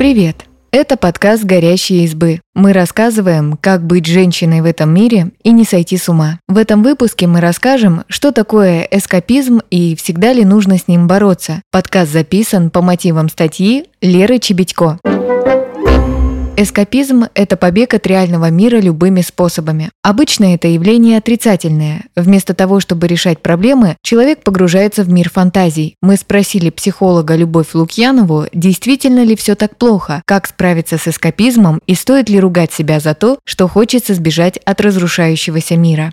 Привет! Это подкаст «Горящие избы». Мы рассказываем, как быть женщиной в этом мире и не сойти с ума. В этом выпуске мы расскажем, что такое эскапизм и всегда ли нужно с ним бороться. Подкаст записан по мотивам статьи Леры Чебедько. Эскапизм – это побег от реального мира любыми способами. Обычно это явление отрицательное. Вместо того, чтобы решать проблемы, человек погружается в мир фантазий. Мы спросили психолога Любовь Лукьянову, действительно ли все так плохо, как справиться с эскапизмом и стоит ли ругать себя за то, что хочется сбежать от разрушающегося мира.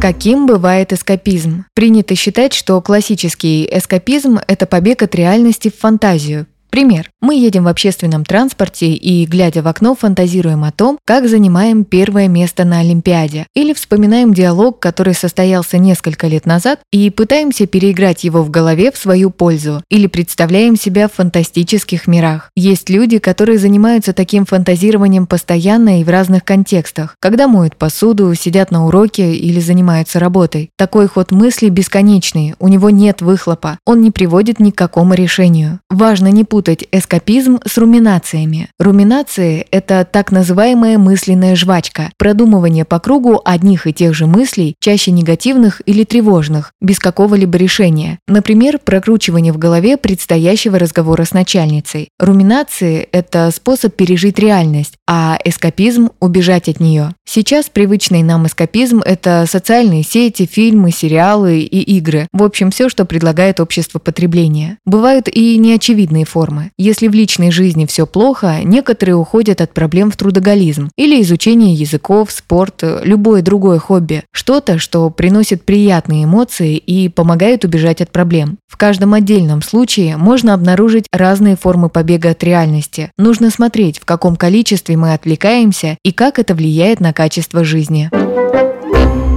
Каким бывает эскапизм? Принято считать, что классический эскапизм – это побег от реальности в фантазию, Пример. Мы едем в общественном транспорте и, глядя в окно, фантазируем о том, как занимаем первое место на Олимпиаде. Или вспоминаем диалог, который состоялся несколько лет назад, и пытаемся переиграть его в голове в свою пользу. Или представляем себя в фантастических мирах. Есть люди, которые занимаются таким фантазированием постоянно и в разных контекстах. Когда моют посуду, сидят на уроке или занимаются работой. Такой ход мысли бесконечный, у него нет выхлопа, он не приводит ни к какому решению. Важно не путать путать эскапизм с руминациями. Руминации – это так называемая мысленная жвачка, продумывание по кругу одних и тех же мыслей, чаще негативных или тревожных, без какого-либо решения. Например, прокручивание в голове предстоящего разговора с начальницей. Руминации – это способ пережить реальность, а эскапизм – убежать от нее. Сейчас привычный нам эскапизм – это социальные сети, фильмы, сериалы и игры. В общем, все, что предлагает общество потребления. Бывают и неочевидные формы формы. Если в личной жизни все плохо, некоторые уходят от проблем в трудоголизм или изучение языков, спорт, любое другое хобби. Что-то, что приносит приятные эмоции и помогает убежать от проблем. В каждом отдельном случае можно обнаружить разные формы побега от реальности. Нужно смотреть, в каком количестве мы отвлекаемся и как это влияет на качество жизни.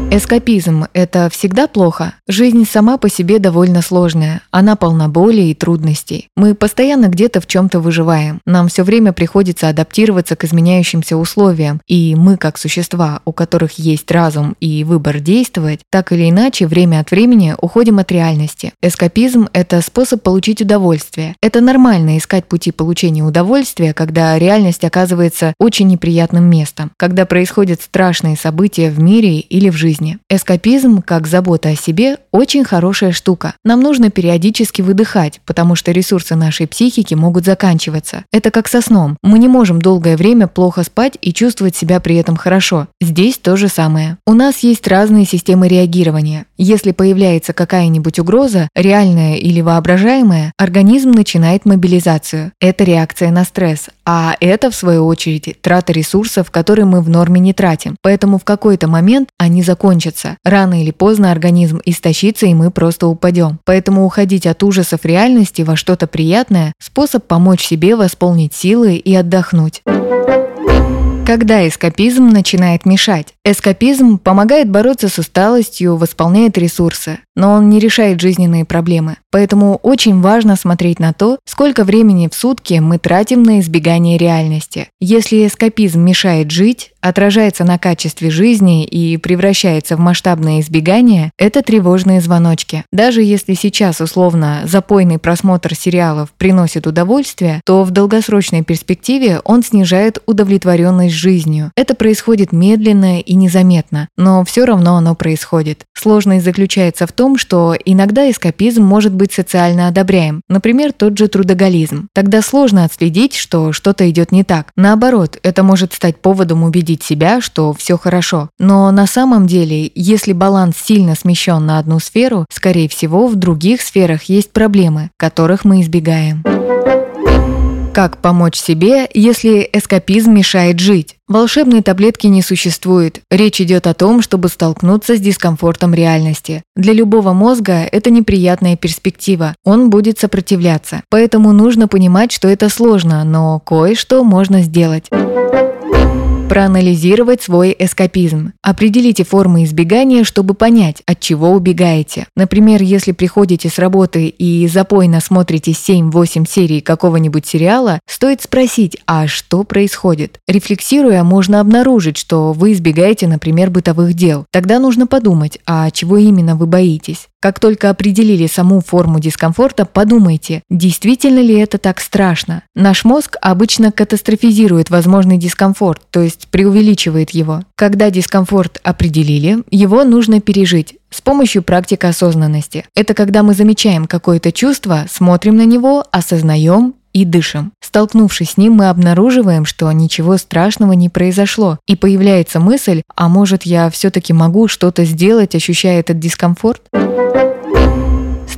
Эскапизм – это всегда плохо? Жизнь сама по себе довольно сложная. Она полна боли и трудностей. Мы постоянно где-то в чем-то выживаем. Нам все время приходится адаптироваться к изменяющимся условиям. И мы, как существа, у которых есть разум и выбор действовать, так или иначе, время от времени уходим от реальности. Эскапизм – это способ получить удовольствие. Это нормально искать пути получения удовольствия, когда реальность оказывается очень неприятным местом, когда происходят страшные события в мире или в жизни жизни. Эскапизм, как забота о себе, очень хорошая штука. Нам нужно периодически выдыхать, потому что ресурсы нашей психики могут заканчиваться. Это как со сном. Мы не можем долгое время плохо спать и чувствовать себя при этом хорошо. Здесь то же самое. У нас есть разные системы реагирования. Если появляется какая-нибудь угроза, реальная или воображаемая, организм начинает мобилизацию. Это реакция на стресс, а это, в свою очередь, трата ресурсов, которые мы в норме не тратим. Поэтому в какой-то момент они закончатся. Рано или поздно организм истощится, и мы просто упадем. Поэтому уходить от ужасов реальности во что-то приятное – способ помочь себе восполнить силы и отдохнуть. Когда эскапизм начинает мешать? Эскапизм помогает бороться с усталостью, восполняет ресурсы, но он не решает жизненные проблемы. Поэтому очень важно смотреть на то, сколько времени в сутки мы тратим на избегание реальности. Если эскапизм мешает жить, отражается на качестве жизни и превращается в масштабное избегание, это тревожные звоночки. Даже если сейчас условно запойный просмотр сериалов приносит удовольствие, то в долгосрочной перспективе он снижает удовлетворенность жизнью. Это происходит медленно и незаметно, но все равно оно происходит. Сложность заключается в том, что иногда эскапизм может быть социально одобряем, например, тот же трудоголизм. Тогда сложно отследить, что что-то идет не так. Наоборот, это может стать поводом убедить себя, что все хорошо. Но на самом деле, если баланс сильно смещен на одну сферу, скорее всего, в других сферах есть проблемы, которых мы избегаем. Как помочь себе, если эскапизм мешает жить? Волшебной таблетки не существует. Речь идет о том, чтобы столкнуться с дискомфортом реальности. Для любого мозга это неприятная перспектива. Он будет сопротивляться. Поэтому нужно понимать, что это сложно, но кое-что можно сделать. Проанализировать свой эскапизм. Определите формы избегания, чтобы понять, от чего убегаете. Например, если приходите с работы и запойно смотрите 7-8 серий какого-нибудь сериала, стоит спросить, а что происходит? Рефлексируя, можно обнаружить, что вы избегаете, например, бытовых дел. Тогда нужно подумать, а чего именно вы боитесь. Как только определили саму форму дискомфорта, подумайте, действительно ли это так страшно. Наш мозг обычно катастрофизирует возможный дискомфорт, то есть преувеличивает его. Когда дискомфорт определили, его нужно пережить с помощью практики осознанности. Это когда мы замечаем какое-то чувство, смотрим на него, осознаем и дышим. Столкнувшись с ним, мы обнаруживаем, что ничего страшного не произошло, и появляется мысль, а может я все-таки могу что-то сделать, ощущая этот дискомфорт? Thank you.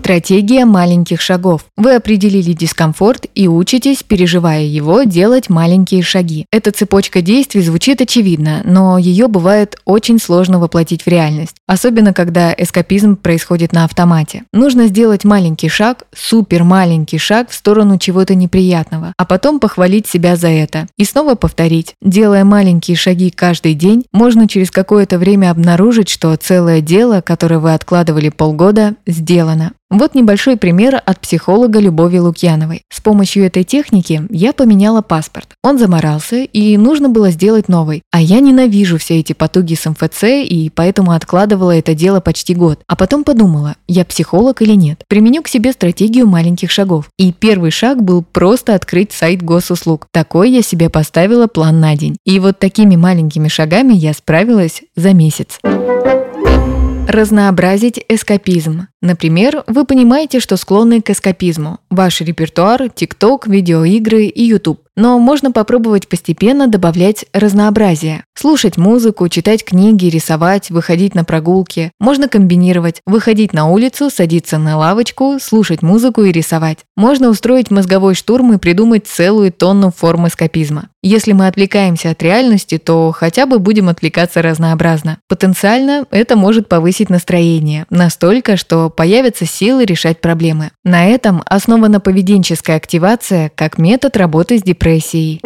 Стратегия маленьких шагов. Вы определили дискомфорт и учитесь, переживая его, делать маленькие шаги. Эта цепочка действий звучит очевидно, но ее бывает очень сложно воплотить в реальность, особенно когда эскапизм происходит на автомате. Нужно сделать маленький шаг, супер маленький шаг в сторону чего-то неприятного, а потом похвалить себя за это. И снова повторить. Делая маленькие шаги каждый день, можно через какое-то время обнаружить, что целое дело, которое вы откладывали полгода, сделано. Вот небольшой пример от психолога Любови Лукьяновой. С помощью этой техники я поменяла паспорт. Он заморался, и нужно было сделать новый. А я ненавижу все эти потуги с МФЦ, и поэтому откладывала это дело почти год. А потом подумала, я психолог или нет. Применю к себе стратегию маленьких шагов. И первый шаг был просто открыть сайт госуслуг. Такой я себе поставила план на день. И вот такими маленькими шагами я справилась за месяц. Разнообразить эскапизм. Например, вы понимаете, что склонны к эскапизму. Ваш репертуар – ТикТок, видеоигры и YouTube. Но можно попробовать постепенно добавлять разнообразие. Слушать музыку, читать книги, рисовать, выходить на прогулки. Можно комбинировать. Выходить на улицу, садиться на лавочку, слушать музыку и рисовать. Можно устроить мозговой штурм и придумать целую тонну форм эскапизма. Если мы отвлекаемся от реальности, то хотя бы будем отвлекаться разнообразно. Потенциально это может повысить настроение. Настолько, что появятся силы решать проблемы. На этом основана поведенческая активация как метод работы с депрессией депрессией.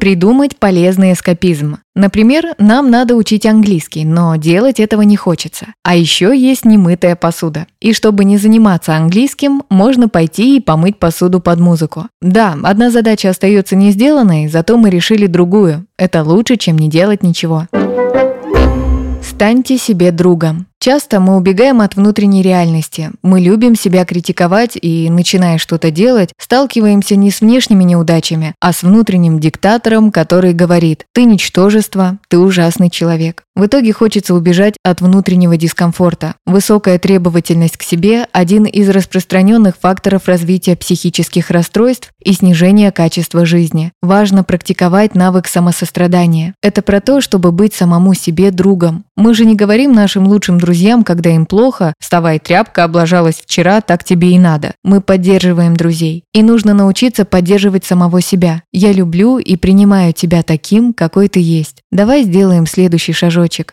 Придумать полезный эскапизм. Например, нам надо учить английский, но делать этого не хочется. А еще есть немытая посуда. И чтобы не заниматься английским, можно пойти и помыть посуду под музыку. Да, одна задача остается не сделанной, зато мы решили другую. Это лучше, чем не делать ничего. Станьте себе другом. Часто мы убегаем от внутренней реальности. Мы любим себя критиковать и, начиная что-то делать, сталкиваемся не с внешними неудачами, а с внутренним диктатором, который говорит «ты ничтожество, ты ужасный человек». В итоге хочется убежать от внутреннего дискомфорта. Высокая требовательность к себе – один из распространенных факторов развития психических расстройств и снижения качества жизни. Важно практиковать навык самосострадания. Это про то, чтобы быть самому себе другом. Мы же не говорим нашим лучшим друзьям, когда им плохо, вставай, тряпка облажалась вчера, так тебе и надо. Мы поддерживаем друзей. И нужно научиться поддерживать самого себя. Я люблю и принимаю тебя таким, какой ты есть. Давай сделаем следующий шажочек.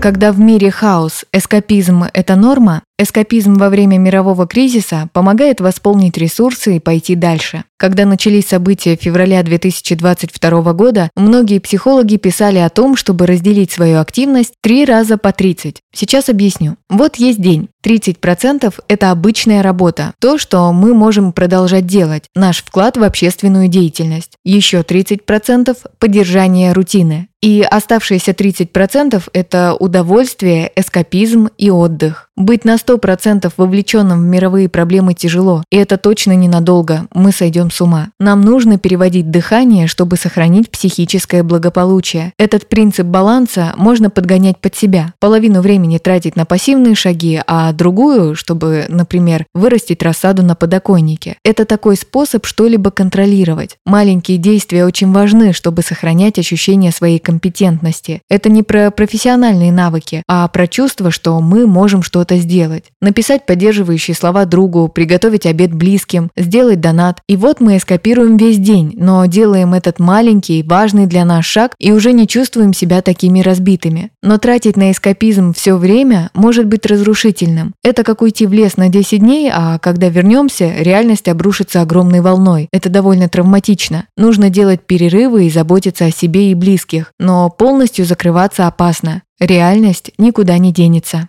Когда в мире хаос, эскапизм – это норма, эскапизм во время мирового кризиса помогает восполнить ресурсы и пойти дальше. Когда начались события февраля 2022 года, многие психологи писали о том, чтобы разделить свою активность три раза по 30. Сейчас объясню. Вот есть день. 30% – это обычная работа, то, что мы можем продолжать делать, наш вклад в общественную деятельность. Еще 30% – поддержание рутины. И оставшиеся 30% – это удовольствие, эскапизм и отдых. Быть на 100% вовлеченным в мировые проблемы тяжело, и это точно ненадолго, мы сойдем с ума. Нам нужно переводить дыхание, чтобы сохранить психическое благополучие. Этот принцип баланса можно подгонять под себя. Половину времени тратить на пассивные шаги, а другую, чтобы, например, вырастить рассаду на подоконнике. Это такой способ что-либо контролировать. Маленькие действия очень важны, чтобы сохранять ощущение своей компетентности. Это не про профессиональные навыки, а про чувство, что мы можем что-то сделать. Написать поддерживающие слова другу, приготовить обед близким, сделать донат. И вот мы эскапируем весь день, но делаем этот маленький, важный для нас шаг и уже не чувствуем себя такими разбитыми. Но тратить на эскапизм все время может быть разрушительным. Это как уйти в лес на 10 дней, а когда вернемся, реальность обрушится огромной волной. Это довольно травматично. Нужно делать перерывы и заботиться о себе и близких но полностью закрываться опасно. Реальность никуда не денется.